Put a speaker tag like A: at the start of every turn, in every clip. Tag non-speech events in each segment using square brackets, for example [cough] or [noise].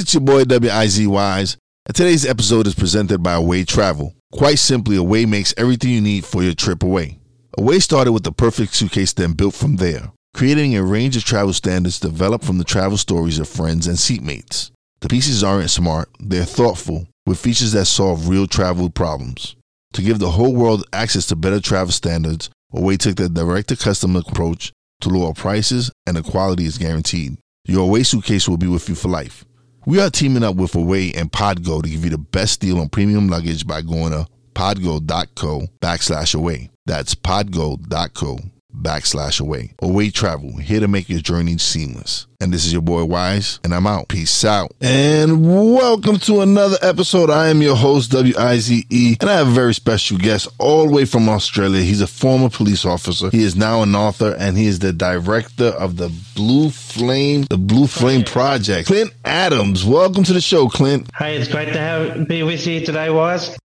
A: It's your boy WIZ Wize, and today's episode is presented by Away Travel. Quite simply, Away makes everything you need for your trip away. Away started with the perfect suitcase, then built from there, creating a range of travel standards developed from the travel stories of friends and seatmates. The pieces aren't smart, they're thoughtful, with features that solve real travel problems. To give the whole world access to better travel standards, Away took the direct to customer approach to lower prices and the quality is guaranteed. Your Away suitcase will be with you for life. We are teaming up with Away and Podgo to give you the best deal on premium luggage by going to podgo.co backslash away. That's podgo.co backslash away. Away Travel, here to make your journey seamless. And this is your boy Wize, and I'm out. Peace out. And welcome to another episode. I am your host, W-I-Z-E, and I have a very special guest all the way from Australia. He's a former police officer. He is now an author, and he is the director of the Blue Flame, the Blue Flame Project. Clint Adams, welcome to the show, Clint.
B: Hey, it's great to have, be with you today, Wize.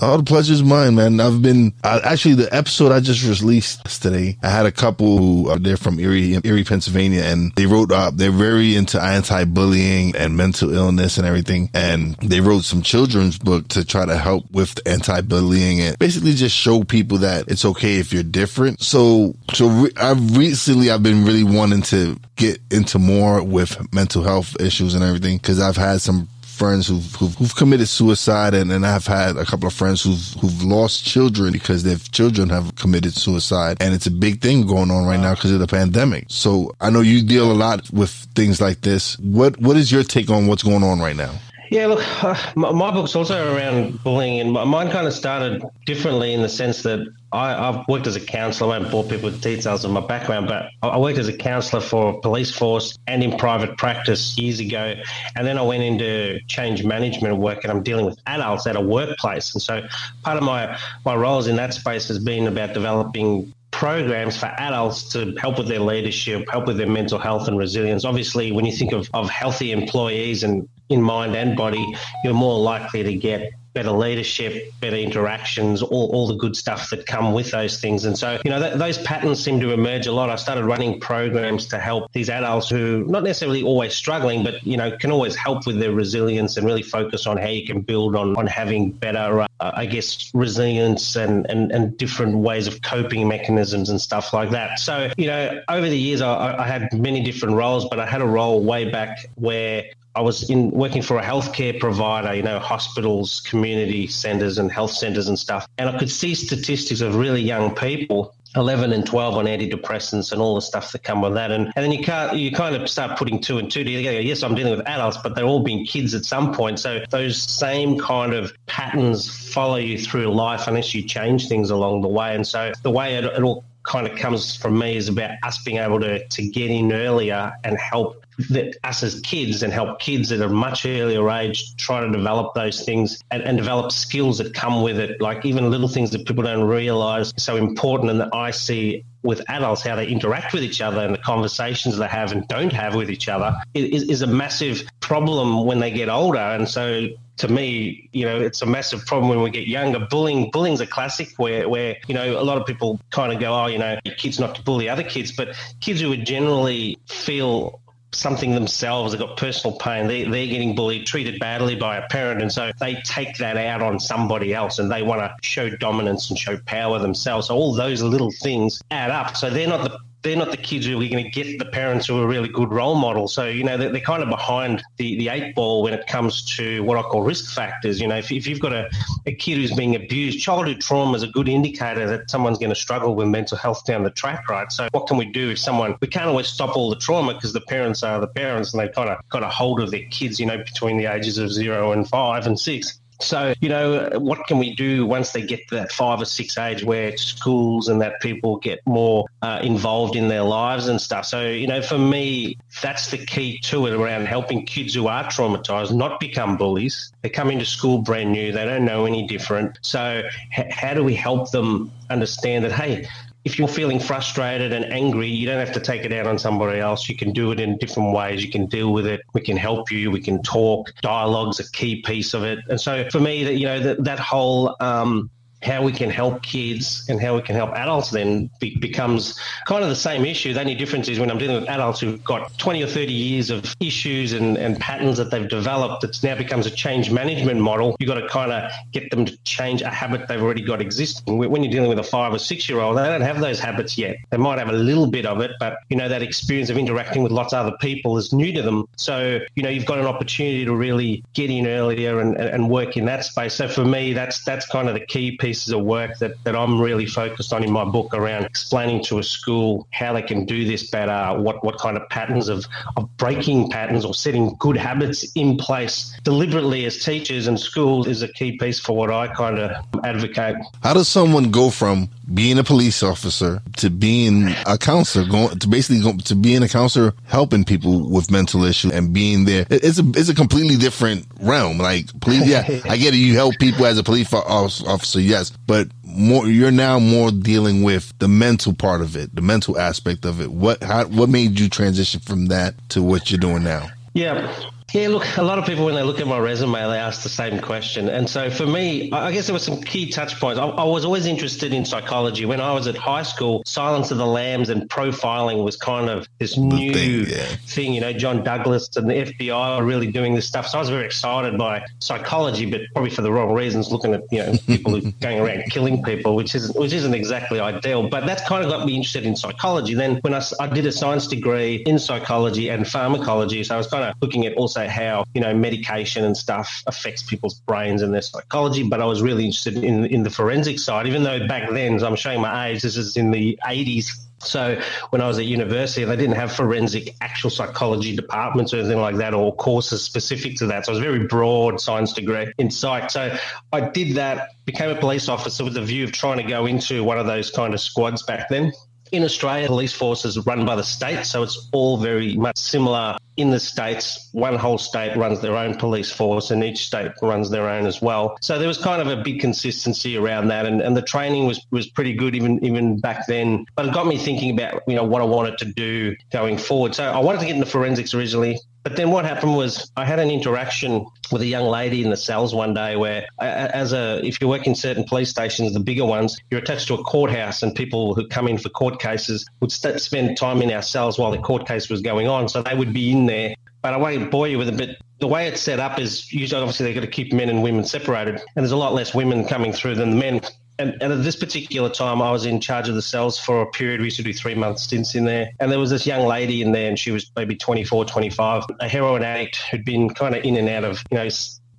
A: All the pleasure's mine, man. I've been actually the episode I just released yesterday. I had a couple who are they're from Erie, Erie, Pennsylvania, and they wrote up. They're very into anti-bullying and mental illness and everything. And they wrote some children's book to try to help with anti-bullying and basically just show people that it's okay if you're different. So, so re- I've recently I've been really wanting to get into more with mental health issues and everything because I've had some friends who've, who've, who've committed suicide and, and I've had a couple of friends who've, who've lost children because their children have committed suicide. And it's a big thing going on right now because of the pandemic. So I know you deal a lot with things like this. What, what is your take on what's going on right now?
B: Yeah, look, uh, my, my, book's also around bullying, and mine kind of started differently in the sense that I, have worked as a counsellor. I won't bore people with details of my background, but I worked as a counsellor for a police force and in private practice years ago. And then I went into change management work, and I'm dealing with adults at a workplace. And so part of my, my roles in that space has been about developing programs for adults to help with their leadership, help with their mental health and resilience. Obviously, when you think of, of healthy employees and in mind and body, you're more likely to get better leadership, better interactions, all, all the good stuff that come with those things. And so, you know, th- those patterns seem to emerge a lot. I started running programs to help these adults who not necessarily always struggling, but, you know, can always help with their resilience and really focus on how you can build on, on having better, uh, I guess, resilience and, and, and different ways of coping mechanisms and stuff like that. So, you know, over the years, I, I had many different roles, but I had a role way back where I was in working for a healthcare provider, you know, hospitals, community centres, and health centres and stuff. And I could see statistics of really young people 11 and 12 on antidepressants and all the stuff that come with that. And, and then you can't, you kind of start putting two and two together. Yes, I'm dealing with adults, but they're all being kids at some point. So those same kind of patterns follow you through life unless you change things along the way. And so the way it, it all kind of comes from me is about us being able to, to get in earlier and help that us as kids and help kids at a much earlier age try to develop those things and, and develop skills that come with it, like even little things that people don't realize are so important and that I see with adults, how they interact with each other and the conversations they have and don't have with each other is, is a massive problem when they get older. And so to me, you know, it's a massive problem when we get younger. Bullying, bullying's a classic where, where you know, a lot of people kind of go, oh, you know, kids not to bully other kids, but kids who would generally feel something themselves, they've got personal pain, they, they're getting bullied, treated badly by a parent. And so they take that out on somebody else and they want to show dominance and show power themselves. So all those little things add up. So they're not the they're not the kids who are going to get the parents who are really good role models. So, you know, they're, they're, kind of behind the, the eight ball when it comes to what I call risk factors. You know, if, if you've got a, a kid who's being abused, childhood trauma is a good indicator that someone's going to struggle with mental health down the track, right? So, what can we do if someone, we can't always stop all the trauma because the parents are the parents and they've kind of got a hold of their kids, you know, between the ages of zero and five and six So, you know, what can we do once they get to that five or six age where schools and that people get more uh, involved in their lives and stuff? So, you know, for me, that's the key to it around helping kids who are traumatized not become bullies. They come into school brand new, they don't know any different. So, h- how do we help them understand that, hey, if you're feeling frustrated and angry, you don't have to take it out on somebody else. You can do it in different ways. You can deal with it. We can help you. We can talk. Dialogue's a key piece of it. And so for me, that you know that that whole um, how we can help kids and how we can help adults then be, becomes kind of the same issue. The only difference is when I'm dealing with adults who've got 20 or 30 years of issues and, and patterns that they've developed, it now becomes a change management model. You've got to kind of get them to change a habit they've already got existing. When you're dealing with a five or six year old, they don't have those habits yet. They might have a little bit of it, but you know, that experience of interacting with lots of other people is new to them. So, you know, you've got an opportunity to really get in earlier and, and work in that space. So for me, that's, that's kind of the key piece pieces of work that, that I'm really focused on in my book around explaining to a school how they can do this better, what, what kind of patterns of, of breaking patterns or setting good habits in place deliberately as teachers and schools is a key piece for what I kind of advocate.
A: How does someone go from being a police officer to being a counselor, going to basically go, to being a counselor, helping people with mental issues and being there? It's a it's a completely different realm. Like police, yeah, [laughs] I get it. You help people as a police officer, yes, but more you're now more dealing with the mental part of it, the mental aspect of it. What how what made you transition from that to what you're doing now?
B: Yeah. Yeah, look, a lot of people, when they look at my resume, they ask the same question. And so for me, I guess there were some key touch points. I, I, was always interested in psychology. When I was at high school, Silence of the Lambs and profiling was kind of this new thing, yeah. thing. You know, John Douglas and the FBI are really doing this stuff. So I was very excited by psychology, but probably for the wrong reasons, looking at, you know, people who [laughs] going around killing people, which isn't, which isn't exactly ideal. But that's kind of got me interested in psychology. Then when I, I did a science degree in psychology and pharmacology, so I was kind of looking at also how you know medication and stuff affects people's brains and their psychology. But I was really interested in in the forensic side, even though back then, I'm showing my age. This is in the 80s. So when I was at university, they didn't have forensic actual psychology departments or anything like that, or courses specific to that. So it was a very broad science degree in psych. So I did that, became a police officer with the view of trying to go into one of those kind of squads back then. In Australia, police force is run by the state, so it's all very much similar in the states. One whole state runs their own police force, and each state runs their own as well. So there was kind of a big consistency around that, and, and the training was was pretty good even even back then. But it got me thinking about you know what I wanted to do going forward. So I wanted to get into forensics originally. But then what happened was I had an interaction with a young lady in the cells one day where, as a, if you work in certain police stations, the bigger ones, you're attached to a courthouse and people who come in for court cases would st- spend time in our cells while the court case was going on. So they would be in there. But I won't bore you with it, but the way it's set up is usually obviously they've got to keep men and women separated. And there's a lot less women coming through than the men. And, and, at this particular time, I was in charge of the cells for a period. We used to do three month stints in there. And there was this young lady in there, and she was maybe 24, 25, a heroin addict who'd been kind of in and out of, you know,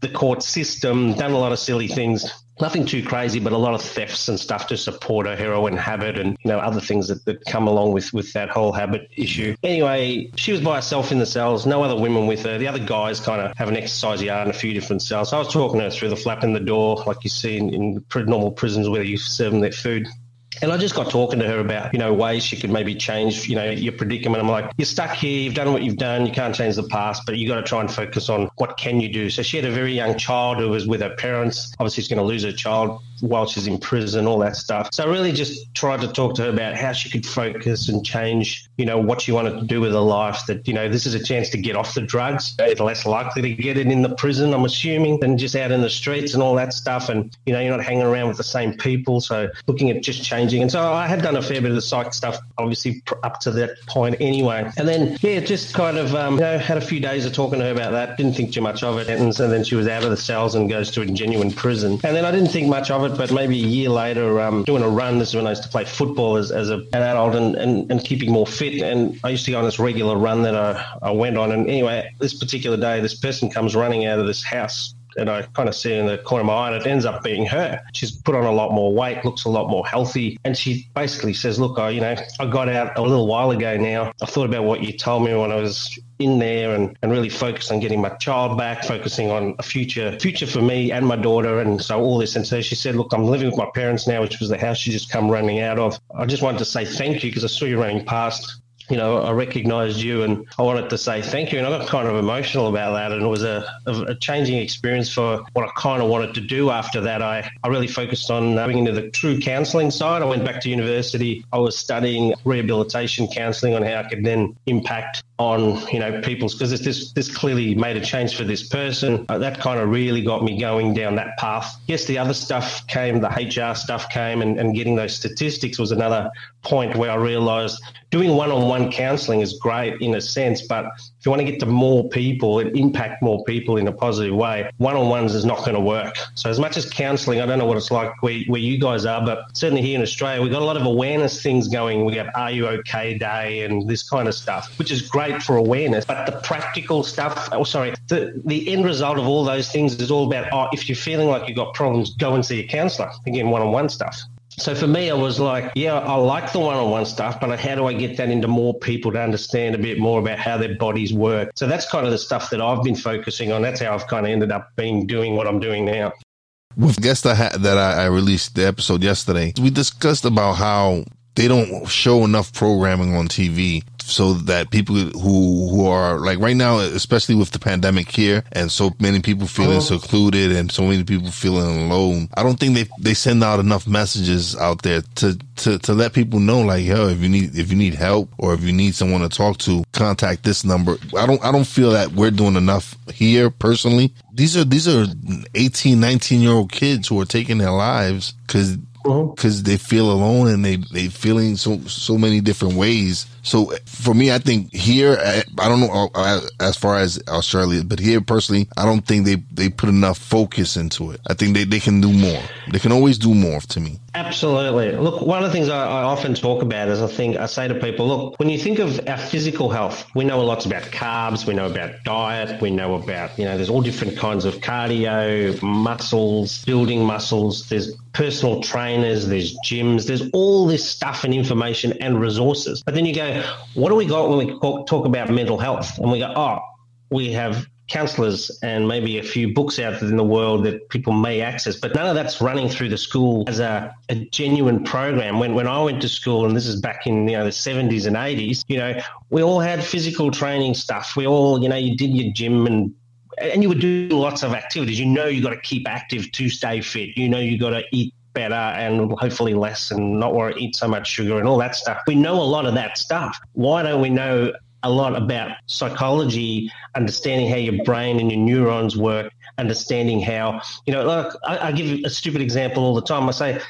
B: the court system, done a lot of silly things nothing too crazy, but a lot of thefts and stuff to support a heroin habit and you know other things that, that come along with with that whole habit issue. Anyway, she was by herself in the cells, no other women with her. The other guys kind of have an exercise yard in a few different cells. So I was talking to her through the flap in the door, like you see in, in normal prisons where you serve them their food. And I just got talking to her about, you know, ways she could maybe change, you know, your predicament. I'm like, you're stuck here. You've done what you've done. You can't change the past, but you got to try and focus on what can you do. So she had a very young child who was with her parents. Obviously, she's going to lose her child while she's in prison, all that stuff. So I really just tried to talk to her about how she could focus and change, you know, what she wanted to do with her life. That, you know, this is a chance to get off the drugs. It's less likely to get it in the prison, I'm assuming, than just out in the streets and all that stuff. And, you know, you're not hanging around with the same people. So looking at just changing. And so I had done a fair bit of the psych stuff, obviously, up to that point anyway. And then, yeah, just kind of, um, you know, had a few days of talking to her about that. Didn't think too much of it. And so then she was out of the cells and goes to a genuine prison. And then I didn't think much of it but maybe a year later, um, doing a run. This is when I used to play football as, as a, an adult and, and, and keeping more fit. And I used to go on this regular run that I, I went on. And anyway, this particular day, this person comes running out of this house and I kind of see in the corner of my eye, and it ends up being her. She's put on a lot more weight, looks a lot more healthy, and she basically says, "Look, I, you know, I got out a little while ago. Now I thought about what you told me when I was in there and, and really focused on getting my child back, focusing on a future future for me and my daughter, and so all this. And so she said, "Look, I'm living with my parents now, which was the house she just come running out of. I just wanted to say thank you because I saw you running past." You know, I recognized you and I wanted to say thank you. And I got kind of emotional about that. And it was a, a changing experience for what I kind of wanted to do after that. I, I really focused on going into the true counseling side. I went back to university. I was studying rehabilitation counseling on how I could then impact on you know people's because this this clearly made a change for this person. Uh, that kind of really got me going down that path. Yes, the other stuff came, the HR stuff came, and, and getting those statistics was another point where I realised doing one-on-one counselling is great in a sense, but if you want to get to more people and impact more people in a positive way, one-on-ones is not going to work. So as much as counselling, I don't know what it's like where, where you guys are, but certainly here in Australia, we've got a lot of awareness things going. We have Are You OK Day and this kind of stuff, which is great for awareness, but the practical stuff, oh, sorry, the, the end result of all those things is all about, oh, if you're feeling like you've got problems, go and see a counsellor. Again, one on one stuff. So for me, I was like, yeah, I like the one on one stuff, but how do I get that into more people to understand a bit more about how their bodies work? So that's kind of the stuff that I've been focusing on. That's how I've kind of ended up being doing what I'm doing now.
A: With the guest I that I released the episode yesterday, we discussed about how they don't show enough programming on TV so that people who who are like right now, especially with the pandemic here, and so many people feeling oh. secluded and so many people feeling alone. I don't think they they send out enough messages out there to to to let people know like, yo, if you need if you need help or if you need someone to talk to, contact this number. I don't I don't feel that we're doing enough here personally. These are these are 18, 19 year old kids who are taking their lives because because they feel alone and they they feeling so so many different ways. So for me, I think here, I don't know as far as Australia, but here personally, I don't think they they put enough focus into it. I think they they can do more. They can always do more to me.
B: Absolutely. Look, one of the things I, I, often talk about is I think I say to people, look, when you think of our physical health, we know a lot about carbs, we know about diet, we know about, you know, there's all different kinds of cardio, muscles, building muscles, there's personal trainers, there's gyms, there's all this stuff and information and resources. But then you go, what do we got when we talk about mental health? And we go, oh, we have counselors and maybe a few books out in the world that people may access, but none of that's running through the school as a, a, genuine program. When when I went to school, and this is back in you know the 70s and 80s, you know, we all had physical training stuff. We all, you know, you did your gym and and you would do lots of activities. You know, you got to keep active to stay fit. You know, you got to eat better and hopefully less and not to eat so much sugar and all that stuff. We know a lot of that stuff. Why don't we know a lot about psychology, understanding how your brain and your neurons work, understanding how, you know, like I, I give a stupid example all the time. I say,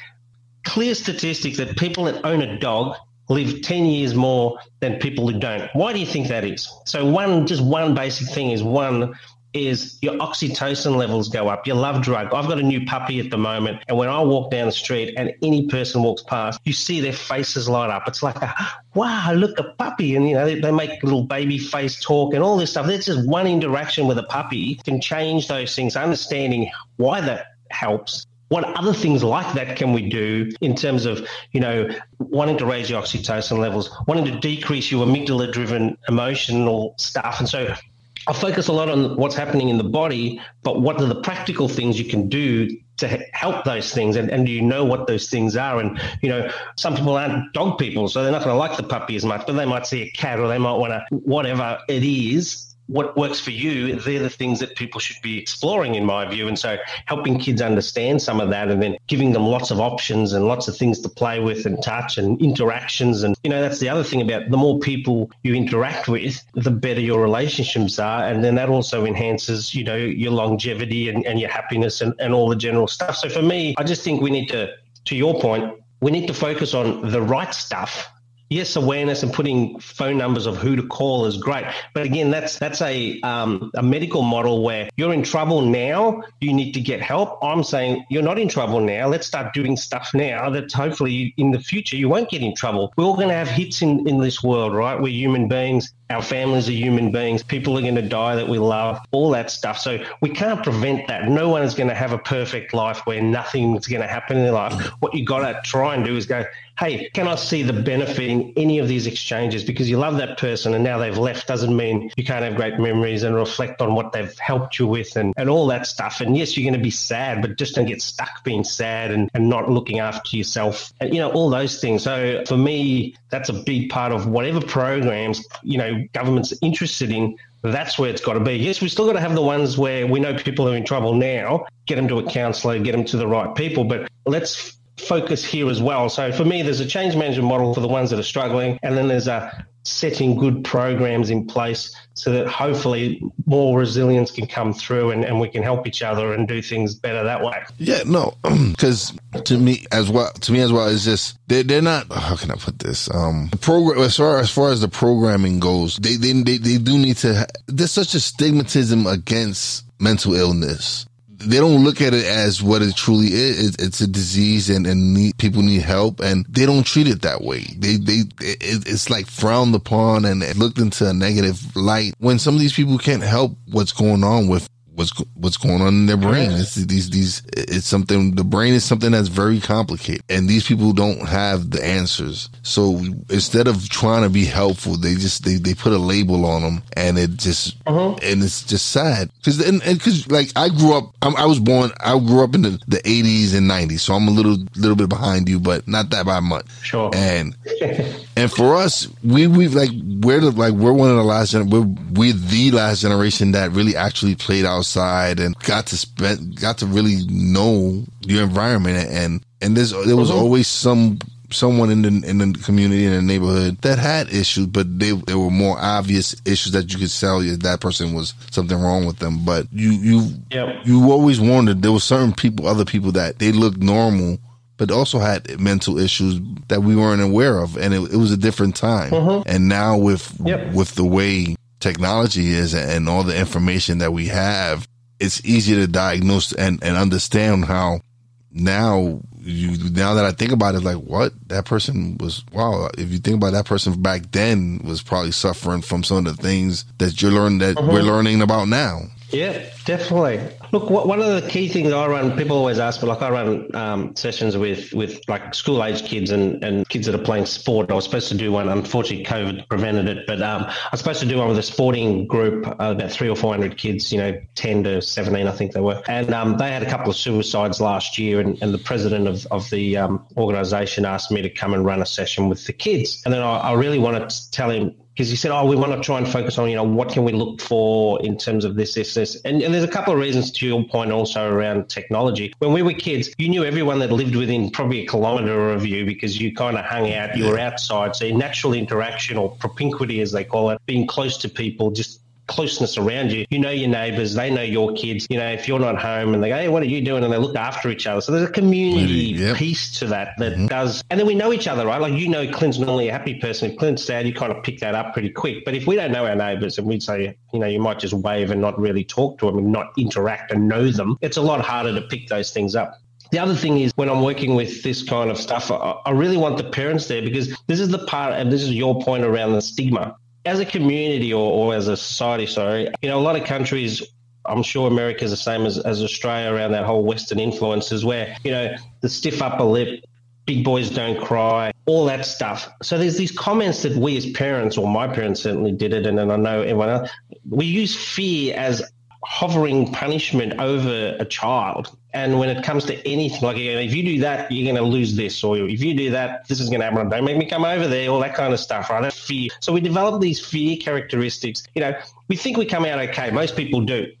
B: clear statistics that people that own a dog live 10 years more than people who don't. Why do you think that is? So one just one basic thing is one is your oxytocin levels go up, your love drug. I've got a new puppy at the moment, and when I walk down the street and any person walks past, you see their faces light up. It's like, a, wow, look, a puppy. And, you know, they, they make little baby face talk and all this stuff. That's just one interaction with a puppy can change those things, understanding why that helps what other things like that can we do in terms of you know wanting to raise your oxytocin levels wanting to decrease your amygdala driven emotional stuff and so I focus a lot on what's happening in the body, but what are the practical things you can do to help those things? And, and do you know what those things are? And, you know, some people aren't dog people, so they're not going to like the puppy as much, but they might see a cat or they might want to, whatever it is, what works for you, they're the things that people should be exploring, in my view. And so helping kids understand some of that and then giving them lots of options and lots of things to play with and touch and interactions. And, you know, that's the other thing about the more people you interact with, the better your relationships are. And then that also enhances, you know, your longevity and, and your happiness and, and all the general stuff. So for me, I just think we need to, to your point, we need to focus on the right stuff yes, awareness and putting phone numbers of who to call is great. But again, that's that's a um, a medical model where you're in trouble now, you need to get help. I'm saying you're not in trouble now. Let's start doing stuff now that hopefully in the future you won't get in trouble. We're all going to have hits in, in this world, right? We're human beings Our families are human beings. People are going to die that we love, all that stuff. So we can't prevent that. No one is going to have a perfect life where nothing's going to happen in their life. What you got to try and do is go, hey, can I see the benefit in any of these exchanges? Because you love that person and now they've left doesn't mean you can't have great memories and reflect on what they've helped you with and, and all that stuff. And yes, you're going to be sad, but just don't get stuck being sad and, and not looking after yourself and, you know, all those things. So for me, that's a big part of whatever programs, you know, government's interested in that's where it's got to be. Yes, we still got to have the ones where we know people are in trouble now, get them to a counsellor, get them to the right people, but let's focus here as well. So for me, there's a change management model for the ones that are struggling, and then there's a setting good programs in place so that hopefully more resilience can come through and, and we can help each other and do things better that way.
A: Yeah, no, [clears throat] because to me as well, to me as well, is just they're, they're not. How can I put this? Um, program as far as far as the programming goes, they they they, they do need to. There's such a stigmatism against mental illness they don't look at it as what it truly is. It's a disease and, and need, people need help and they don't treat it that way. They, they, it's like frowned upon and looked into a negative light when some of these people can't help what's going on with what's what's going on in their brain. It's these these it's something the brain is something that's very complicated and these people don't have the answers. So instead of trying to be helpful, they just they, they put a label on them and it just uh-huh. and it's just sad because and because like I grew up I'm, i was born I grew up in the, the 80s and 90s so I'm a little little bit behind you but not that by much.
B: Sure.
A: And [laughs] and for us we we like we're the, like we're one of the last we're we're the last generation that really actually played out outside and got to spend, got to really know your environment. And, and there's, there was always some, someone in the in the community in the neighborhood that had issues, but they there were more obvious issues that you could tell you that person was something wrong with them. But you you yep. you always wondered there were certain people, other people that they looked normal, but also had mental issues that we weren't aware of, and it, it was a different time. Mm-hmm. And now with yep. with the way technology is and all the information that we have, it's easy to diagnose and, and understand how now you now that I think about it, like what that person was. Wow, if you think about that person back then, was probably suffering from some of the things that you're learning that mm-hmm. we're learning about now.
B: Yeah, definitely. Look, one of the key things I run, people always ask me, like I run um, sessions with with like school age kids and, and kids that are playing sport. I was supposed to do one, unfortunately, COVID prevented it, but um, I was supposed to do one with a sporting group, uh, about three or four hundred kids, you know, ten to seventeen, I think they were, and um, they had a couple of suicides last year, and, and the president of of the um, organisation asked me to come and run a session with the kids, and then I, I really wanted to tell him because he said, "Oh, we want to try and focus on, you know, what can we look for in terms of this, this, this." And, and, there's a couple of reasons to your point also around technology. When we were kids, you knew everyone that lived within probably a kilometre of you because you kind of hung out, you were outside. So natural interaction or propinquity, as they call it, being close to people, just closeness around you. You know your neighbours, they know your kids. You know, if you're not home and they go, hey, what are you doing? And they look after each other. So there's a community yep. piece to that that mm-hmm. does. And then we know each other, right? Like, you know, Clint's normally a happy person. If Clint's sad, you kind of pick that up pretty quick. But if we don't know our neighbours and we'd say, you know, you might just wave and not really talk to them and not interact and know them, it's a lot harder to pick those things up. The other thing is when I'm working with this kind of stuff, I, I, really want the parents there because this is the part, and this is your point around the stigma as a community or, or as a society, sorry, you know, a lot of countries I'm sure America is the same as, as Australia around that whole Western influence, influences where, you know, the stiff upper lip, big boys don't cry, all that stuff. So there's these comments that we as parents, or my parents certainly did it, and then I know everyone else, we use fear as hovering punishment over a child. And when it comes to anything, like if you do that, you're going to lose this, or if you do that, this is going to happen. Don't make me come over there, all that kind of stuff, right? That fear. So we develop these fear characteristics. You know, we think we come out okay. Most people do.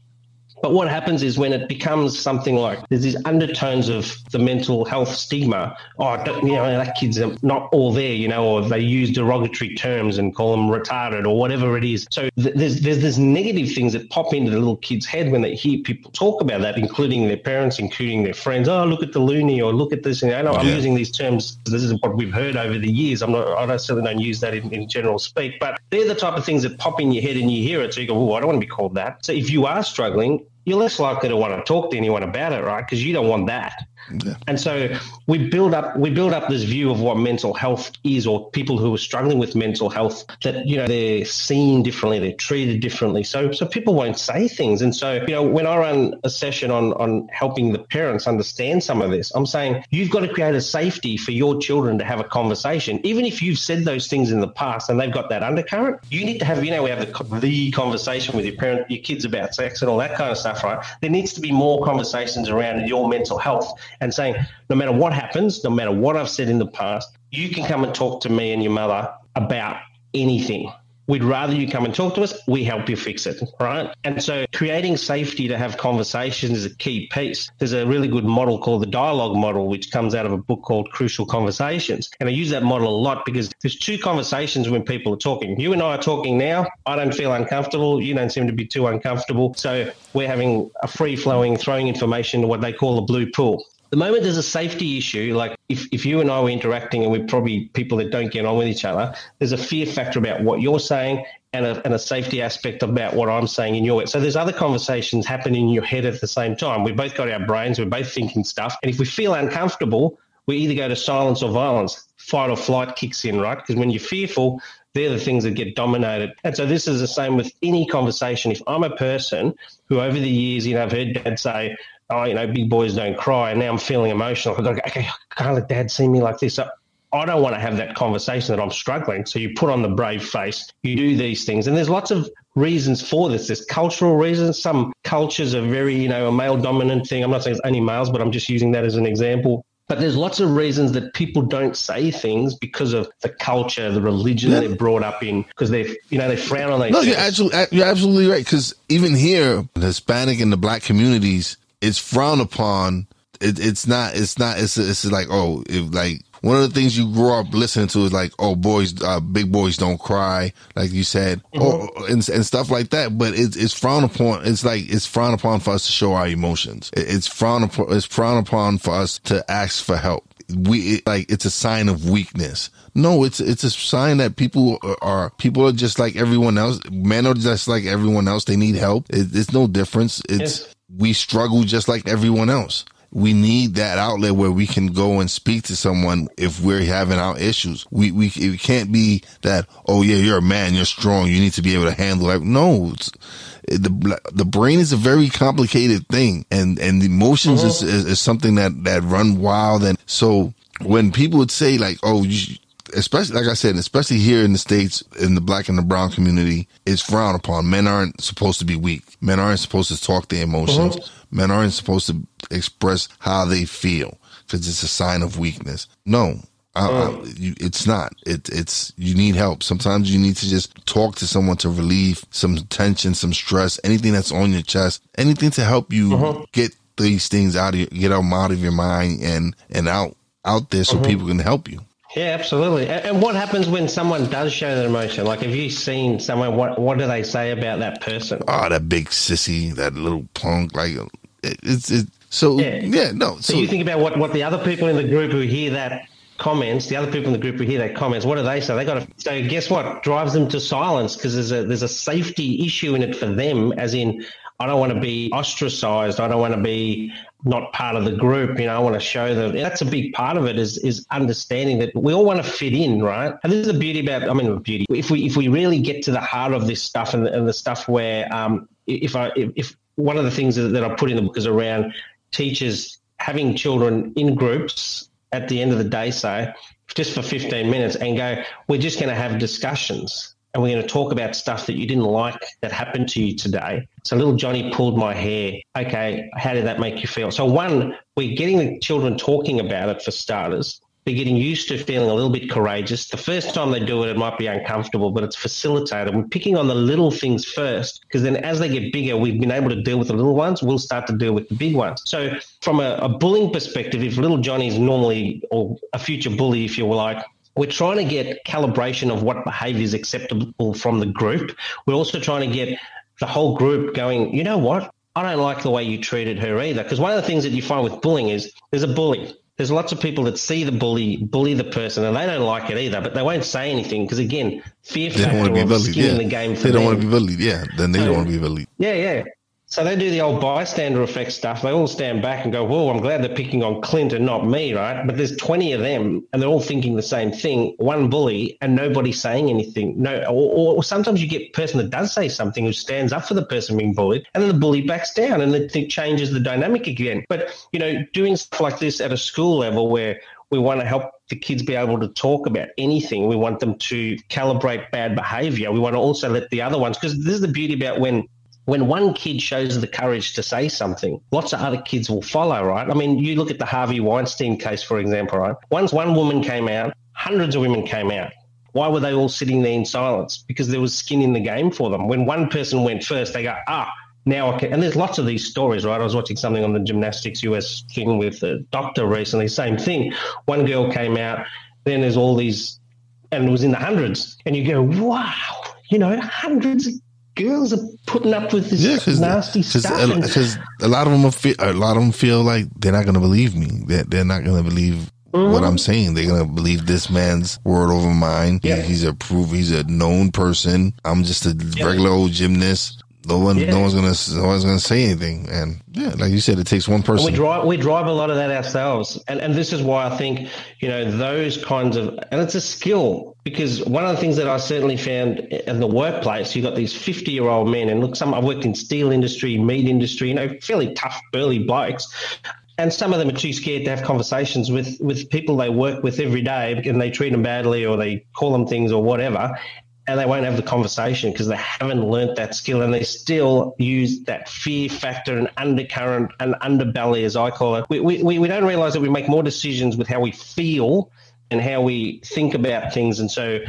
B: But what happens is when it becomes something like there's these undertones of the mental health stigma. Oh, you know, that kid's not all there, you know, or they use derogatory terms and call them retarded or whatever it is. So th- there's there's there's negative things that pop into the little kid's head when they hear people talk about that, including their parents, including their friends. Oh, look at the loony, or look at this. And I know I'm using these terms. This is what we've heard over the years. I'm not. I don't, certainly don't use that in, in general speak, but they're the type of things that pop in your head and you hear it. So you go, oh, I don't want to be called that. So if you are struggling, you're less likely to want to talk to anyone about it, right? Because you don't want that. Yeah. And so we build up we build up this view of what mental health is, or people who are struggling with mental health that you know they're seen differently, they're treated differently. So so people won't say things. And so you know when I run a session on on helping the parents understand some of this, I'm saying you've got to create a safety for your children to have a conversation, even if you've said those things in the past and they've got that undercurrent. You need to have you know we have the, the conversation with your parent, your kids about sex and all that kind of stuff, right? There needs to be more conversations around your mental health and saying, no matter what happens, no matter what I've said in the past, you can come and talk to me and your mother about anything. We'd rather you come and talk to us. We help you fix it, right? And so creating safety to have conversations is a key piece. There's a really good model called the dialogue model, which comes out of a book called Crucial Conversations. And I use that model a lot because there's two conversations when people are talking. You and I are talking now. I don't feel uncomfortable. You don't seem to be too uncomfortable. So we're having a free flowing, throwing information to what they call a blue pool the moment there's a safety issue, like if, if you and I were interacting and we're probably people that don't get on with each other, there's a fear factor about what you're saying and a, and a safety aspect about what I'm saying in your. So there's other conversations happening in your head at the same time. We both got our brains, we're both thinking stuff. And if we feel uncomfortable, we either go to silence or violence. Fight or flight kicks in, right? Because when you're fearful, they're the things that get dominated. And so this is the same with any conversation. If I'm a person who over the years, you know, I've heard dad say, oh, you know, big boys don't cry. And now I'm feeling emotional. To go, okay, I can't let dad see me like this. So I don't want to have that conversation that I'm struggling. So you put on the brave face, you do these things. And there's lots of reasons for this. There's cultural reasons. Some cultures are very, you know, a male dominant thing. I'm not saying it's only males, but I'm just using that as an example. But there's lots of reasons that people don't say things because of the culture, the religion yeah. they're brought up in, because they, you know, they frown on those.
A: No, you're absolutely, you're absolutely right. Because even here, the Hispanic and the Black communities, it's frowned upon. It, it's not. It's not. It's it's like oh, if like one of the things you grow up listening to is like, oh, boys, uh, big boys don't cry, like you said, mm-hmm. or, and, and stuff like that. But it's, it's frowned upon. It's like, it's frowned upon for us to show our emotions. It's frowned upon, it's frowned upon for us to ask for help. We, it, like, it's a sign of weakness. No, it's, it's a sign that people are, people are just like everyone else. Men are just like everyone else. They need help. It, it's no difference. It's, yes. We struggle just like everyone else we need that outlet where we can go and speak to someone if we're having our issues. We, we, it can't be that, oh yeah, you're a man, you're strong, you need to be able to handle it. No, the, the brain is a very complicated thing and, and emotions is, uh-huh. is, is, something that, that run wild. And so when people would say like, oh, you, especially like I said, especially here in the states, in the black and the brown community, it's frowned upon. Men aren't supposed to be weak. Men aren't supposed to talk their emotions. Uh-huh. Men aren't supposed to express how they feel because it's a sign of weakness. No, I, I, oh. you, it's not. It, it's you need help. Sometimes you need to just talk to someone to relieve some tension, some stress, anything that's on your chest, anything to help you uh-huh. get these things out of your, get them out of your mind and and out out there so uh-huh. people can help you.
B: Yeah, absolutely. And what happens when someone does show that emotion? Like, have you seen someone? What What do they say about that person?
A: Oh, that big sissy, that little punk. Like, it's it, so yeah. yeah no.
B: So, so, you think about what what the other people in the group who hear that comments, the other people in the group who hear that comments, what do they say? They got to. So guess what drives them to silence because there's a there's a safety issue in it for them, as in I don't want to be ostracized. I don't want to be not part of the group. You know, I want to show them. That's a big part of it is is understanding that we all want to fit in, right? And this is the beauty about. I mean, beauty. If we if we really get to the heart of this stuff and, and the stuff where um, if I if, if one of the things that I put in the book is around teachers having children in groups at the end of the day, say, just for 15 minutes and go, we're just going to have discussions and we're going to talk about stuff that you didn't like that happened to you today. So little Johnny pulled my hair. Okay, how did that make you feel? So one, we're getting the children talking about it for starters. They're getting used to feeling a little bit courageous. The first time they do it, it might be uncomfortable, but it's facilitated. We're picking on the little things first, because then as they get bigger, we've been able to deal with the little ones. We'll start to deal with the big ones. So, from a, a bullying perspective, if little Johnny's normally, or a future bully, if you like, we're trying to get calibration of what behavior is acceptable from the group. We're also trying to get the whole group going, you know what? I don't like the way you treated her either. Because one of the things that you find with bullying is there's a bully there's lots of people that see the bully bully the person and they don't like it either, but they won't say anything because again, fear they factor don't want to be bullied. Yeah. the game.
A: they don't want to be bullied. Yeah, then they so, don't want to be bullied.
B: Yeah, yeah. So they do the old bystander effect stuff. They all stand back and go, "Whoa, I'm glad they're picking on Clint and not me, right?" But there's 20 of them, and they're all thinking the same thing. One bully, and nobody saying anything. No, or, or sometimes you get person that does say something who stands up for the person being bullied, and then the bully backs down, and it, it changes the dynamic again. But you know, doing stuff like this at a school level where we want to help the kids be able to talk about anything. We want them to calibrate bad behavior. We want to also let the other ones, because this is the beauty about when when one kid shows the courage to say something, lots of other kids will follow, right? I mean, you look at the Harvey Weinstein case, for example, right? Once one woman came out, hundreds of women came out. Why were they all sitting there in silence? Because there was skin in the game for them. When one person went first, they go, ah, now I can. And there's lots of these stories, right? I was watching something on the Gymnastics US thing with a doctor recently, same thing. One girl came out, then there's all these, and it was in the hundreds. And you go, wow, you know, hundreds girls are putting up with this yeah, cause, nasty cause stuff.
A: Because a, a, lot of them feel, a lot of them feel like they're not going to believe me. They're, they're not going to believe mm-hmm. what I'm saying. They're going to believe this man's word over mine. Yeah. He, he's a proof. He's a known person. I'm just a yeah. regular old gymnast. No one, yeah. no one's gonna, no one's gonna say anything. And yeah, like you said, it takes one person.
B: We drive, we drive a lot of that ourselves, and and this is why I think you know those kinds of, and it's a skill because one of the things that I certainly found in the workplace, you've got these fifty year old men, and look, some I've worked in steel industry, meat industry, you know, fairly tough, burly blokes, and some of them are too scared to have conversations with with people they work with every day and they treat them badly or they call them things or whatever and they won't have the conversation because they haven't learnt that skill and they still use that fear factor and undercurrent and underbelly, as I call it. We, we, we don't realize that we make more decisions with how we feel and how we think about things. And so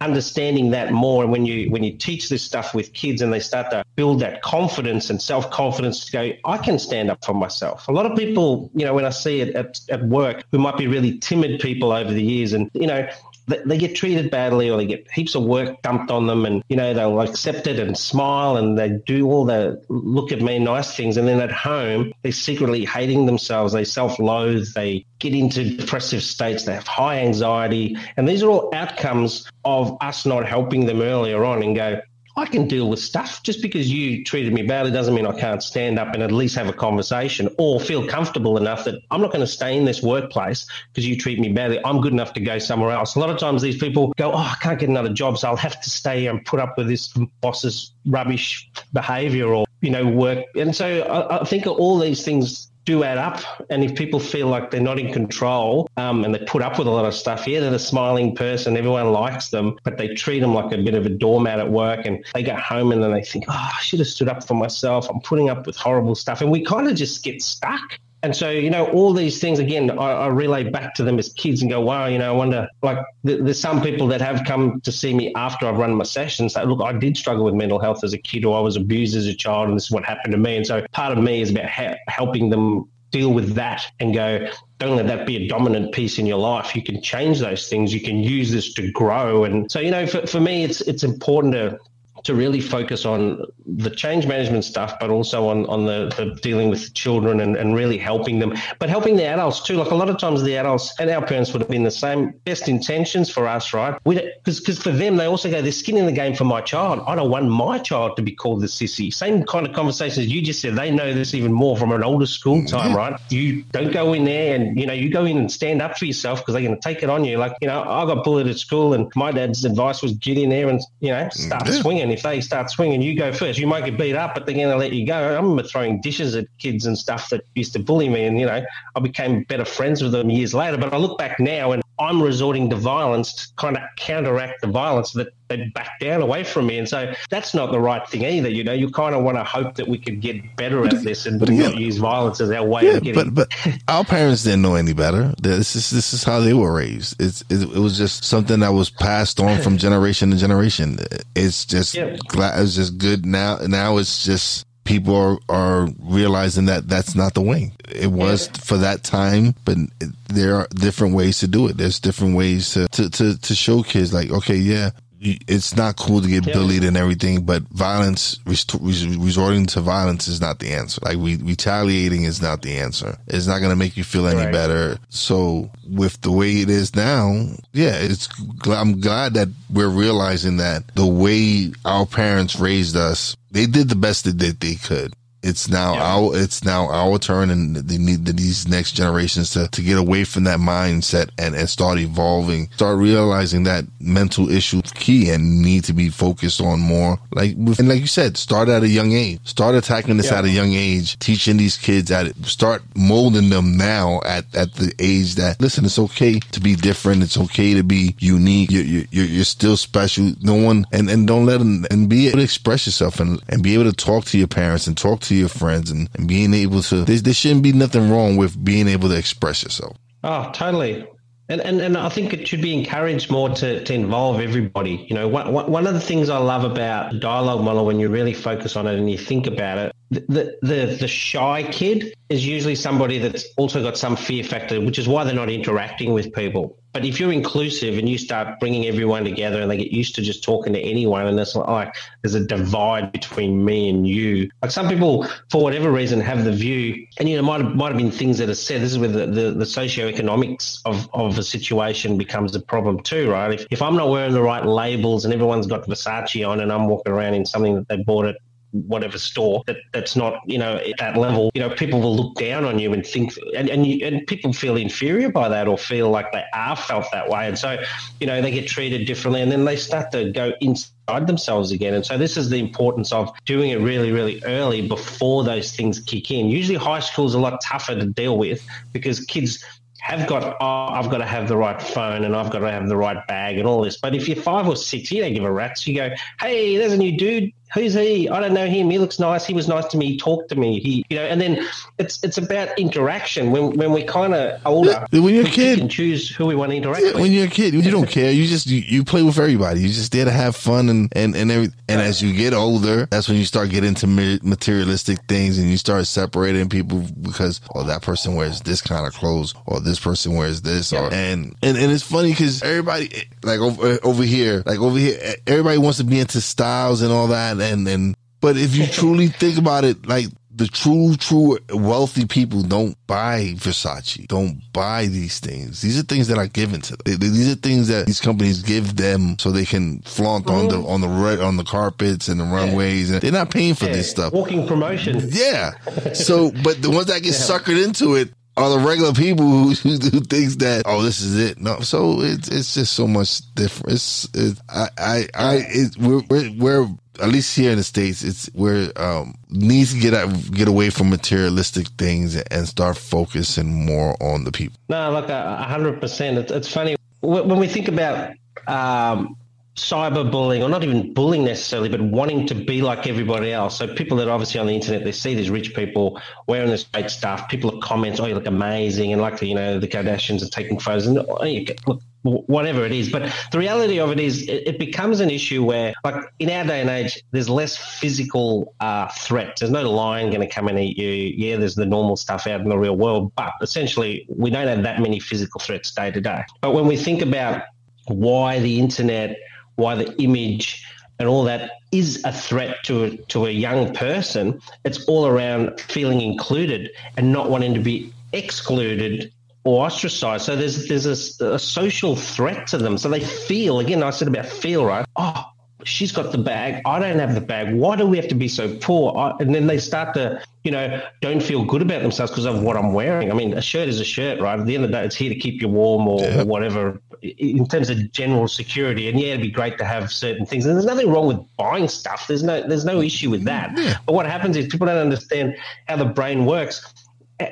B: understanding that more and when you when you teach this stuff with kids and they start to build that confidence and self-confidence to go, I can stand up for myself. A lot of people, you know, when I see it at, at work who might be really timid people over the years and, you know, they get treated badly or they get heaps of work dumped on them and you know they'll accept it and smile and they do all the look at me nice things. And then at home they're secretly hating themselves. They self-loathe. They get into depressive states. They have high anxiety. And these are all outcomes of us not helping them earlier on and go I can deal with stuff. Just because you treated me badly doesn't mean I can't stand up and at least have a conversation or feel comfortable enough that I'm not going to stay in this workplace because you treat me badly. I'm good enough to go somewhere else. A lot of times these people go, Oh, I can't get another job, so I'll have to stay and put up with this boss's rubbish behavior or, you know, work. And so I, I think all these things do add up. And if people feel like they're not in control um, and they put up with a lot of stuff, yeah, they're a smiling person, everyone likes them, but they treat them like a bit of a doormat at work and they get home and then they think, oh, I should have stood up for myself. I'm putting up with horrible stuff. And we kind of just get stuck. And so, you know, all these things, again, I, I, relay back to them as kids and go, wow, you know, I wonder, like, th- there's some people that have come to see me after I've run my sessions say, look, I did struggle with mental health as a kid or I was abused as a child and this is what happened to me. And so part of me is about ha- helping them deal with that and go, don't let that be a dominant piece in your life. You can change those things. You can use this to grow. And so, you know, for, for me, it's, it's important to to really focus on the change management stuff, but also on, on the, the dealing with children and, and really helping them, but helping the adults too. Like a lot of times the adults and our parents would have been the same best intentions for us, right? Because for them, they also go, there's skin in the game for my child. I don't want my child to be called the sissy. Same kind of conversations you just said. They know this even more from an older school time, right? You don't go in there and, you know, you go in and stand up for yourself because they're going to take it on you. Like, you know, I got bullied at school and my dad's advice was get in there and, you know, start yeah. Swinging if they start swinging, you go first. You might get beat up, but they're going to let you go. I remember throwing dishes at kids and stuff that used to bully me, and you know, I became better friends with them years later. But I look back now, and I'm resorting to violence to kind of counteract the violence that they back down away from me. And so that's not the right thing either. You know, you kind of want to hope that we could get better at this and again, not use violence as our way yeah, of getting.
A: But, but [laughs] our parents didn't know any better. This is this is how they were raised. It's it, it was just something that was passed on from [laughs] generation to generation. It's just yeah. glad it's just good now. Now it's just people are, are realizing that that's not the way it was yeah. for that time, but there are different ways to do it. There's different ways to, to, to, to show kids like, okay, yeah, it's not cool to get yeah. bullied and everything, but violence, resorting to violence is not the answer. Like we, retaliating is not the answer. It's not going to make you feel any right. better. So with the way it is now, yeah, it's, I'm glad that we're realizing that the way our parents raised us, they did the best that they could. It's now yeah. our it's now our turn and they need these next generations to, to get away from that mindset and, and start evolving start realizing that mental issues key and need to be focused on more. Like and like you said start at a young age. Start attacking this yeah. at a young age teaching these kids at it. Start molding them now at, at the age that listen it's okay to be different. It's okay to be unique. You're, you're, you're still special. No one and, and don't let them and be able to express yourself and, and be able to talk to your parents and talk to to your friends and, and being able to, there, there shouldn't be nothing wrong with being able to express yourself.
B: Oh, totally. And, and, and I think it should be encouraged more to, to involve everybody. You know, one, one of the things I love about dialogue model when you really focus on it and you think about it, the, the, the shy kid is usually somebody that's also got some fear factor, which is why they're not interacting with people. But if you're inclusive and you start bringing everyone together and they get used to just talking to anyone, and it's like oh, there's a divide between me and you. Like some people, for whatever reason, have the view, and you know, might have, might have been things that are said. This is where the, the, the socioeconomics of, of a situation becomes a problem too, right? If, if I'm not wearing the right labels and everyone's got Versace on and I'm walking around in something that they bought at whatever store that, that's not you know at that level you know people will look down on you and think and and, you, and people feel inferior by that or feel like they are felt that way and so you know they get treated differently and then they start to go inside themselves again and so this is the importance of doing it really really early before those things kick in usually high school is a lot tougher to deal with because kids have got, oh, I've got to have the right phone and I've got to have the right bag and all this. But if you're five or six, you don't give a rat's. You go, hey, there's a new dude who's he? I don't know him. He looks nice. He was nice to me. He talked to me. He, you know, and then it's it's about interaction. When when we're kind of older,
A: when you're a kid,
B: and choose who we want to interact yeah, with.
A: When you're a kid, you don't care. You just you, you play with everybody. You're just there to have fun and and and every. And as you get older, that's when you start getting into materialistic things and you start separating people because oh that person wears this kind of clothes or this person wears this yeah. or and and and it's funny because everybody like over over here like over here everybody wants to be into styles and all that and and but if you truly think about it, like the true, true wealthy people don't buy Versace, don't buy these things. These are things that are given to them. These are things that these companies give them so they can flaunt mm-hmm. on the on the red on the carpets and the runways. And they're not paying for yeah. this stuff.
B: Walking promotion.
A: Yeah. So, but the ones that get yeah. suckered into it are the regular people who, [laughs] who, thinks that oh this is it no so it's it's just so much different it's, it's I I I it, we're, we're, we're at least here in the states, it's where um, needs to get out, get away from materialistic things and start focusing more on the people.
B: No, look, hundred percent. It's funny when we think about um, cyberbullying, or not even bullying necessarily, but wanting to be like everybody else. So people that are obviously on the internet, they see these rich people wearing this great stuff. People are comments, "Oh, you look amazing," and like you know, the Kardashians are taking photos, and oh, look, whatever it is. But the reality of it is, it, becomes an issue where, like in our day and age, there's less physical uh, threat. There's no lion going to come and eat you. Yeah, there's the normal stuff out in the real world, but essentially, we don't have that many physical threats day to day. But when we think about why the internet why the image and all that is a threat to a, to a young person. It's all around feeling included and not wanting to be excluded or ostracized. So there's there's a, a, social threat to them. So they feel again. I said about feel right. Oh, she's got the bag. I don't have the bag. Why do we have to be so poor? I, and then they start to, you know, don't feel good about themselves because of what I'm wearing. I mean, a shirt is a shirt, right? At the end of the day, it's here to keep you warm or, yeah. or whatever in terms of general security. And yeah, it'd be great to have certain things. And there's nothing wrong with buying stuff. There's no, there's no issue with that. Yeah. But what happens is people don't understand how the brain works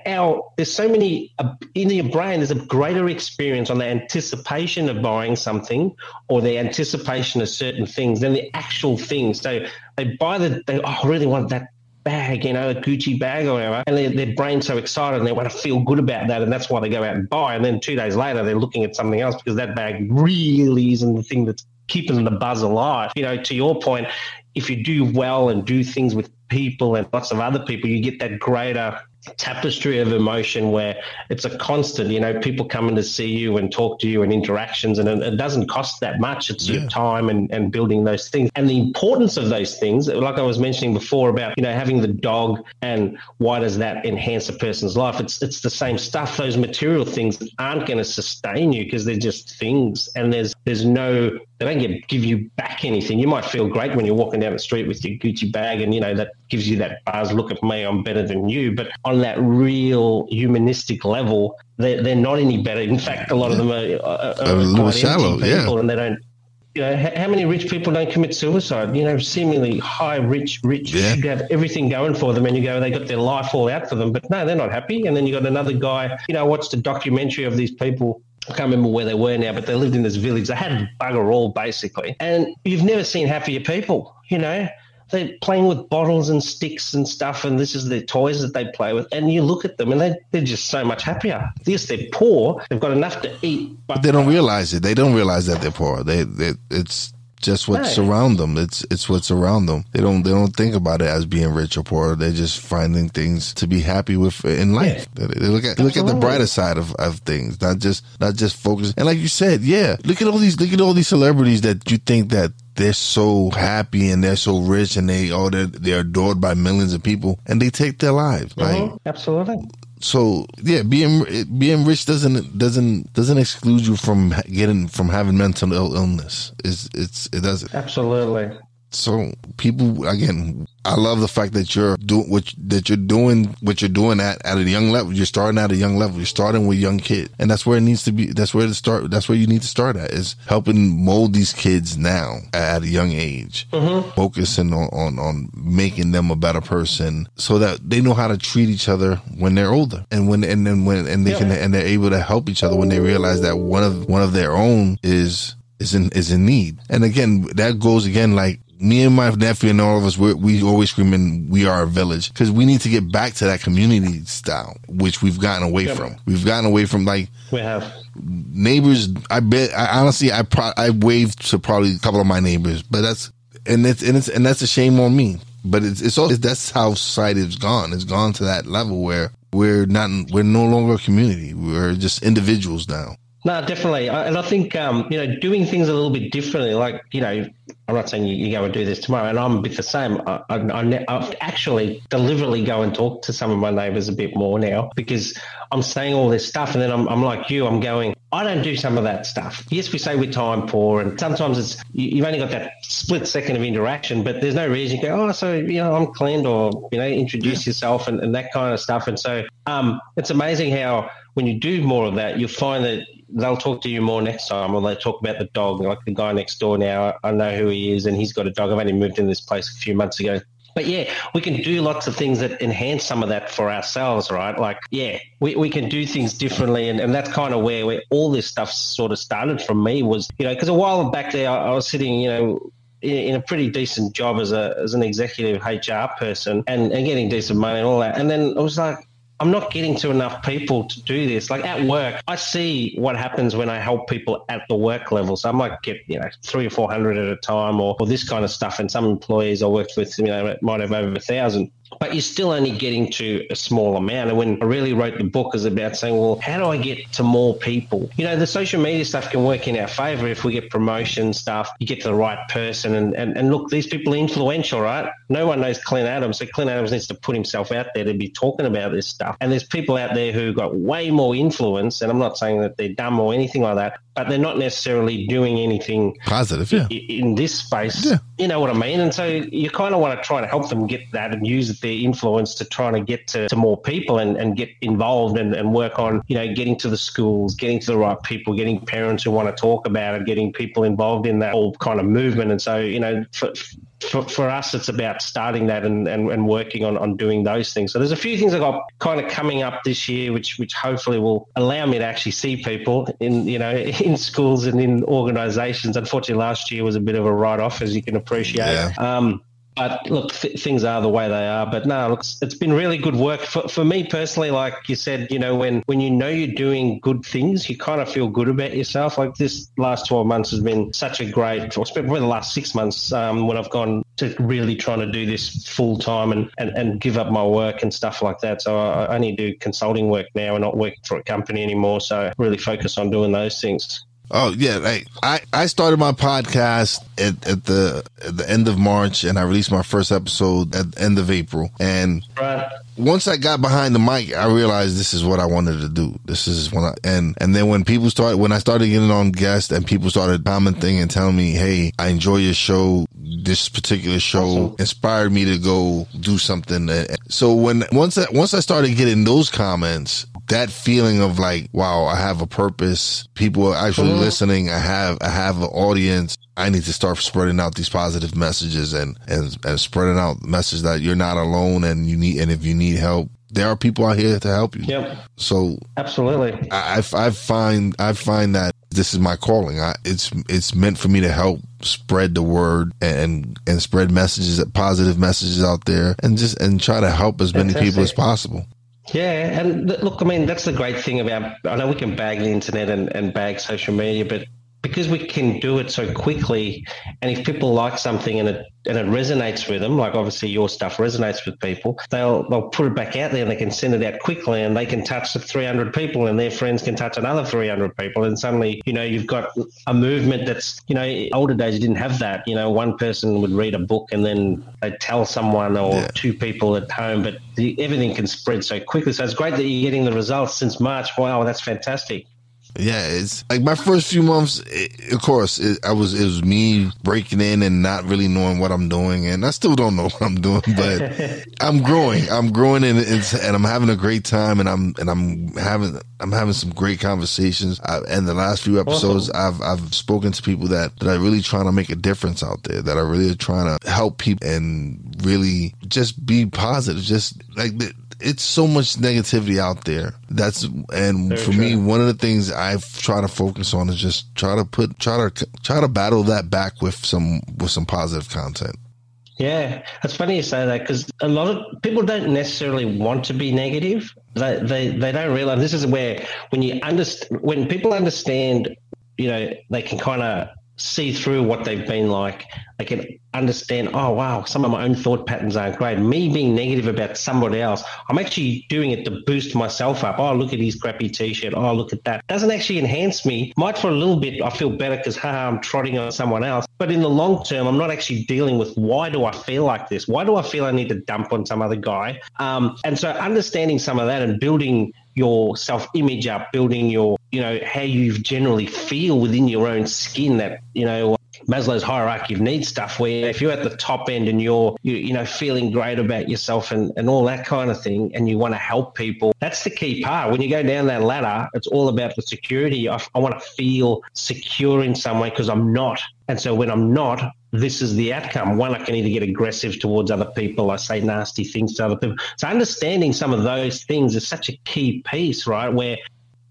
B: our there's so many uh, in your brain there's a greater experience on the anticipation of buying something or the anticipation of certain things than the actual things so they buy the they oh, I really want that bag you know a Gucci bag or whatever and their, their brain's so excited and they want to feel good about that and that's why they go out and buy. And then two days later they're looking at something else because that bag really isn't the thing that's keeping the buzz alive. You know to your point if you do well and do things with people and lots of other people you get that greater tapestry of emotion where it's a constant you know people coming to see you and talk to you and interactions and it, doesn't cost that much. It's yeah. your time and, and building those things. And the importance of those things like i was mentioning before about you know having the dog and why does that enhance a person's life? It's it's the same stuff. Those material things aren't going to sustain you because they're just things and there's there's no they don't get, give you back anything. You might feel great when you're walking down the street with your Gucci bag, and you know that gives you that buzz. Look at me, I'm better than you. But on that real humanistic level, they're, they're not any better. In fact, a lot of them are, are, are
A: A little shallow,
B: people,
A: yeah.
B: and they don't. You know, how many rich people don't commit suicide? You know, seemingly high, rich, rich
A: Yeah.
B: should have everything going for them, and you go, they got their life all out for them, but no, they're not happy. And then you got another guy. You know, I watched a documentary of these people. I can't remember where they were now, but they lived in this village. They had bugger all basically, and you've never seen happier people. You know, they're playing with bottles and sticks and stuff, and this is their toys that they play with. And you look at them, and they, they're just so much happier. Yes, they're poor; they've got enough to eat,
A: But they don't realize it. They don't realize that they're poor. They, they it's just what's
B: Right.
A: around them. It's it's what's around them. They don't they don't think about it as being rich or poor. They're just finding things to be happy with in life. They they look at they look at the brighter side of, of things, not just not just focus. And like you said, yeah, look at all these look at all these celebrities that you think that they're so happy and they're so rich and they oh they're they're adored by millions of people and they take their lives. Like
B: Mhm, absolutely.
A: So yeah, being being rich doesn't doesn't doesn't exclude you from getting from having mental illness. It's it's it doesn't.
B: Absolutely.
A: So people again, I love the fact that you're doing what that you're doing what you're doing at at a young level. You're starting at a young level. You're starting with young kids, and that's where it needs to be. That's where to start. That's where you need to start at is helping mold these kids now at a young age, mm-hmm. focusing on, on on making them a better person, so that they know how to treat each other when they're older, and when and then when and they can and they're able to help each other when they realize that one of one of their own is is in is in need. And again, that goes again like me and my nephew and all of us, we we always screaming, "We are a village," because we need to get back to that community style, which we've gotten away
B: Yep.
A: from. We've gotten away from like
B: We have.
A: neighbors. I bet, I honestly, I pro- I waved to probably a couple of my neighbors, but that's and it's and it's and that's a shame on me. But it's it's all that's how society has gone. It's gone to that level where we're not we're no longer a community. We're just individuals now.
B: No, definitely. I, and I think, um, you know, doing things a little bit differently, like, you know, I'm not saying you, you go and do this tomorrow, and I'm a bit the same. I, I, I, actually deliberately go and talk to some of my neighbours a bit more now because I'm saying all this stuff, and then I'm, I'm like you, I'm going, I don't do some of that stuff. Yes, we say we're time poor, and sometimes it's you, you've only got that split second of interaction, but there's no reason to go, oh, so, you know, I'm cleaned, or, you know, introduce yourself and, and that kind of stuff. And so um, it's amazing how when you do more of that, you'll find that they'll talk to you more next time, or they talk about the dog. Like the guy next door now, I know who he is, and he's got a dog. I've only moved in this place a few months ago. But yeah, we can do lots of things that enhance some of that for ourselves, right? Like, yeah, we, we can do things differently. And, and that's kind of where, where all this stuff sort of started from me was, you know, because a while back there, I, I was sitting, you know, in, in a pretty decent job as a as an executive HR person and, and getting decent money and all that. And then I was like, I'm not getting to enough people to do this. Like at work, I see what happens when I help people at the work level. So I might get, you know, three or 400 at a time or, or this kind of stuff. And some employees I worked with, you know, might have over a thousand. But you're still only getting to a small amount. And when I really wrote the book is about saying, well, how do I get to more people? You know, the social media stuff can work in our favor if we get promotion stuff, you get to the right person. And, and, and look, these people are influential, right? No one knows Clint Adams. So Clint Adams needs to put himself out there to be talking about this stuff. And there's people out there who got way more influence. And I'm not saying that they're dumb or anything like that, but they're not necessarily doing anything
A: Positive, yeah.
B: i- in this space.
A: Yeah.
B: You know what I mean? And so you kind of want to try to help them get that and use their influence to try to get to, to more people and, and get involved and, and work on, you know, getting to the schools, getting to the right people, getting parents who want to talk about it, getting people involved in that whole kind of movement. And so, you know, for, for, for us, it's about starting that and, and, and working on, on doing those things. So there's a few things I've got kind of coming up this year, which which hopefully will allow me to actually see people in you know [laughs] in schools and in organisations. Unfortunately, last year was a bit of a write off, as you can appreciate.
A: Yeah.
B: Um, but look, th- things are the way they are. But no, it's- been really good work for, for me personally. Like you said, you know, when, when you know you're doing good things, you kind of feel good about yourself. Like this last 12 months has been such a great, or probably the last six months um, when I've gone to really trying to do this full time and, and, and give up my work and stuff like that. So I, I only do consulting work now and not work for a company anymore. So really focus on doing those things.
A: Oh yeah, like I, I started my podcast at, at the at the end of March and I released my first episode at the end of April. And
B: Right.
A: once I got behind the mic, I realized this is what I wanted to do. This is when I, and, and then when people started, when I started getting on guests and people started commenting and telling me, Hey, I enjoy your show. This particular show inspired me to go do something. So when, once I, once I started getting those comments, that feeling of like, wow, I have a purpose. People are actually mm-hmm. listening. I have, I have an audience. I need to start spreading out these positive messages and, and, and spreading out message that you're not alone and you need, and if you need help, there are people out here to help you.
B: Yep.
A: So
B: absolutely,
A: I, I find I find that this is my calling. I, it's it's meant for me to help spread the word and and spread messages, positive messages out there, and just and try to help as many Fantastic. people as possible.
B: Yeah, and look, I mean, that's the great thing about. I know we can bag the internet and, and bag social media, but because we can do it so quickly, and if people like something and it and it resonates with them, like obviously your stuff resonates with people, they'll they'll put it back out there and they can send it out quickly and they can touch the 300 people and their friends can touch another 300 people and suddenly you know you've got a movement that's you know older days you didn't have that you know one person would read a book and then they'd tell someone or yeah. two people at home, but the, everything can spread so quickly. So it's great that you're getting the results since March. Wow, that's fantastic.
A: Yeah, it's like my first few months. It, of course, it, I was it was me breaking in and not really knowing what I'm doing, and I still don't know what I'm doing, but [laughs] I'm growing. I'm growing, and and I'm having a great time, and I'm and I'm having I'm having some great conversations. I, and the last few episodes, I've I've spoken to people that that are really trying to make a difference out there, that are really trying to help people and really just be positive. Just like it's so much negativity out there. That's and Very for true. me, one of the things I try to focus on is just try to put try to try to battle that back with some with some positive content.
B: Yeah, it's funny you say that because a lot of people don't necessarily want to be negative. They they they don't realize this is where when you understand when people understand, you know, they can kind of see through what they've been like. They can understand, oh, wow, some of my own thought patterns aren't great. Me being negative about somebody else, I'm actually doing it to boost myself up. Oh, look at his crappy t shirt. Oh, look at that. Doesn't actually enhance me. Might for a little bit, I feel better because, ha, I'm trotting on someone else. But in the long term, I'm not actually dealing with why do I feel like this? Why do I feel I need to dump on some other guy? Um, and so understanding some of that and building your self image up, building your, you know, how you generally feel within your own skin that, you know, Maslow's hierarchy of needs stuff, where if you're at the top end and you're, you, you know, feeling great about yourself and, and all that kind of thing, and you want to help people, that's the key part. When you go down that ladder, it's all about the security. I, I want to feel secure in some way because I'm not. And so when I'm not, this is the outcome. One, I can either get aggressive towards other people, I say nasty things to other people. So understanding some of those things is such a key piece, right? Where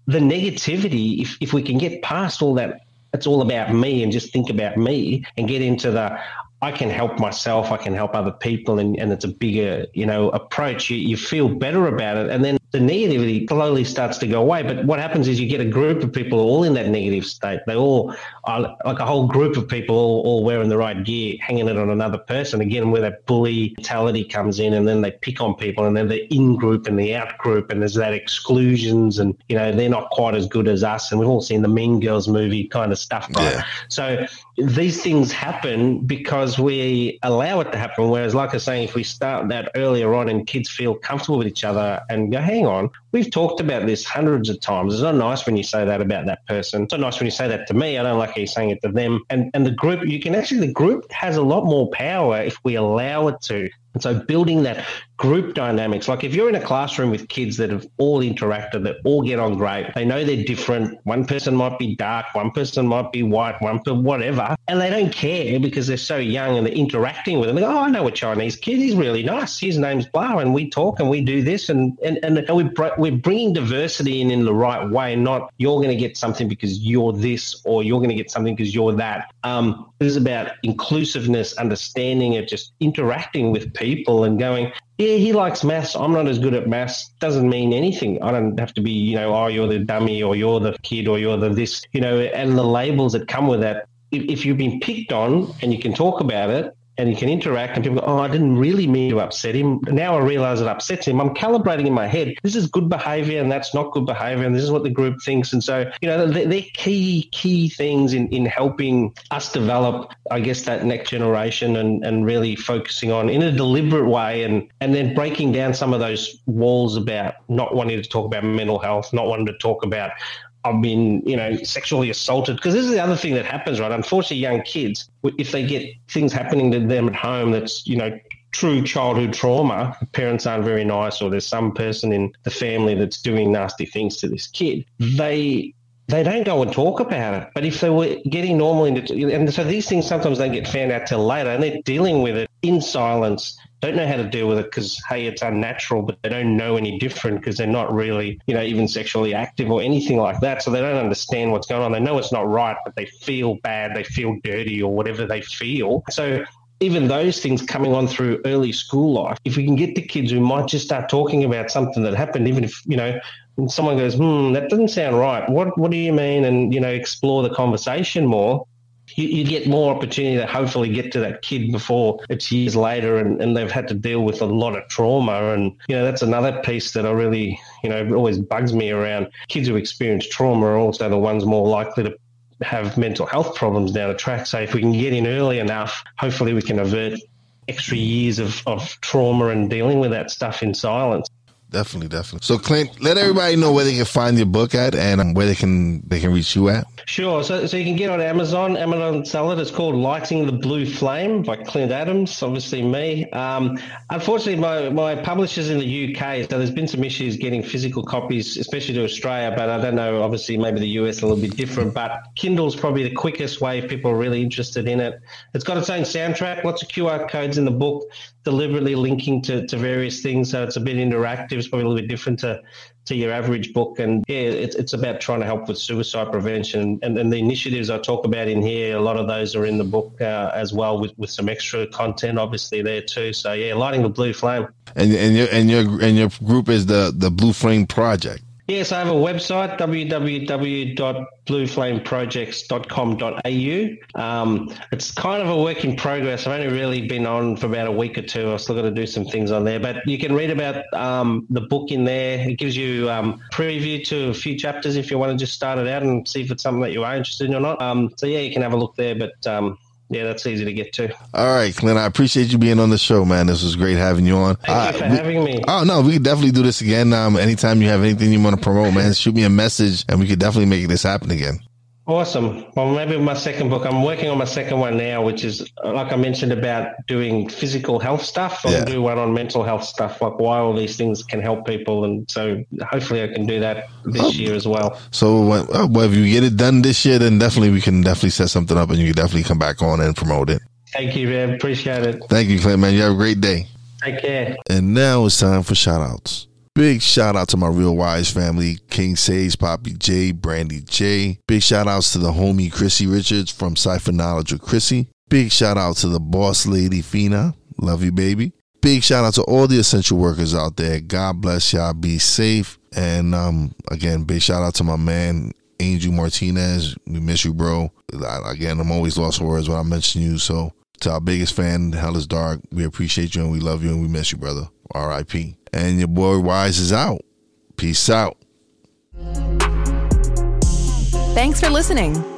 B: the negativity, if, if we can get past all that, it's all about me and just think about me and get into the I can help myself, I can help other people, and, and it's a bigger, you know, approach. You, you feel better about it. And then the negativity slowly starts to go away. But what happens is you get a group of people all in that negative state. They all are like a whole group of people all, all wearing the right gear, hanging it on another person. Again, where that bully mentality comes in, and then they pick on people, and then the in group and the out group, and there's that exclusions, and you know they're not quite as good as us. And we've all seen the Mean Girls movie kind of stuff, right? Yeah. So these things happen because we allow it to happen. Whereas, like I was saying, if we start that earlier on and kids feel comfortable with each other and go, hey, hang on, we've talked about this hundreds of times. It's not nice when you say that about that person. It's not nice when you say that to me. I don't like you're saying it to them. And and the group, you can actually the group has a lot more power if we allow it to. And so building that group dynamics, like if you're in a classroom with kids that have all interacted, that all get on great, they know they're different. One person might be dark, one person might be white, one person whatever, and they don't care because they're so young and they're interacting with them. They go, oh, I know a Chinese kid. He's really nice. His name's blah, and we talk and we do this, and and and we we're bringing diversity in in the right way. Not you're going to get something because you're this, or you're going to get something because you're that. Um, this is about inclusiveness, understanding it, just interacting with people and going, yeah, he likes maths. I'm not as good at maths. Doesn't mean anything. I don't have to be, you know, oh, you're the dummy or you're the kid or you're the this, you know, and the labels that come with that. If, if you've been picked on and you can talk about it and you can interact and people go, oh, I didn't really mean to upset him. Now I realize it upsets him. I'm calibrating in my head. This is good behavior and that's not good behavior. And this is what the group thinks. And so, you know, they're, they're key, key things in, in helping us develop, I guess, that next generation and, and really focusing on in a deliberate way and, and then breaking down some of those walls about not wanting to talk about mental health, not wanting to talk about I've been, you know, sexually assaulted. Because this is the other thing that happens, right? Unfortunately, young kids, if they get things happening to them at home that's, you know, true childhood trauma, parents aren't very nice, or there's some person in the family that's doing nasty things to this kid, they they don't go and talk about it. But if they were getting normal into, and so these things sometimes don't get found out till later, and they're dealing with it in silence don't know how to deal with it because hey it's unnatural but they don't know any different because they're not really you know even sexually active or anything like that so they don't understand what's going on. They know it's not right but they feel bad they feel dirty or whatever they feel. So even those things coming on through early school life if we can get the kids who might just start talking about something that happened even if you know someone goes hmm that doesn't sound right. What what do you mean? and you know explore the conversation more you, you, get more opportunity to hopefully get to that kid before it's years later and, and they've had to deal with a lot of trauma. And, you know, that's another piece that I really, you know, always bugs me around kids who experience trauma are also the ones more likely to have mental health problems down the track. So if we can get in early enough, hopefully we can avert extra years of, of trauma and dealing with that stuff in silence
A: definitely, definitely. So, Clint, let everybody know where they can find your book at and um, where they can they can reach you at.
B: Sure. So, so you can get on Amazon. Amazon sell it. It's called "Lighting the Blue Flame" by Clint Adams. Obviously, me. Um, unfortunately, my my publisher's in the UK, so there's been some issues getting physical copies, especially to Australia. But I don't know. Obviously, maybe the US a little bit different. But Kindle's probably the quickest way if people are really interested in it. It's got its own soundtrack. Lots of QR codes in the book deliberately linking to, to various things. So it's a bit interactive. It's probably a little bit different to, to your average book. And yeah, it's, it's about trying to help with suicide prevention. And, and the initiatives I talk about in here, a lot of those are in the book uh, as well with, with some extra content obviously there too. So yeah, lighting the blue flame.
A: And, and your, and your, and your group is the, the Blue Flame Project.
B: Yes, I have a website, www.blueflameprojects.com.au. Um, it's kind of a work in progress. I've only really been on for about a week or two. I've still got to do some things on there, but you can read about um, the book in there. It gives you um, preview to a few chapters if you want to just start it out and see if it's something that you are interested in or not. Um, so yeah, you can have a look there, but um, yeah, that's easy to get to.
A: All right, Clint, I appreciate you being on the show, man. This was great having you on.
B: Thank uh, you for we, having me.
A: Oh no, we could definitely do this again. Um, anytime you have anything you want to promote, man, shoot me a message, and we could definitely make this happen again.
B: Awesome. Well, maybe my second book. I'm working on my second one now, which is like I mentioned about doing physical health stuff. I'll yeah. do one on mental health stuff, like why all these things can help people, and so hopefully I can do that this oh. year as well.
A: So, uh, well, if you get it done this year, then definitely we can definitely set something up, and you can definitely come back on and promote it.
B: Thank you, man. Appreciate it.
A: Thank you, Clint. Man, you have a great day.
B: Take care.
A: And now it's time for shout outs. Big shout out to my Real Wize family, King Sage, Poppy J, Brandy J. Big shout outs to the homie Chrissy Richards from Cypher Knowledge with Chrissy. Big shout out to the boss lady Fina. Love you, baby. Big shout out to all the essential workers out there. God bless y'all. Be safe. And um, again, big shout out to my man Angel Martinez. We miss you, bro. Again, I'm always lost for words when I mention you. So to our biggest fan, Hell is Dark, we appreciate you and we love you and we miss you, brother. R.I.P. And your boy Wize is out. Peace out.
C: Thanks for listening.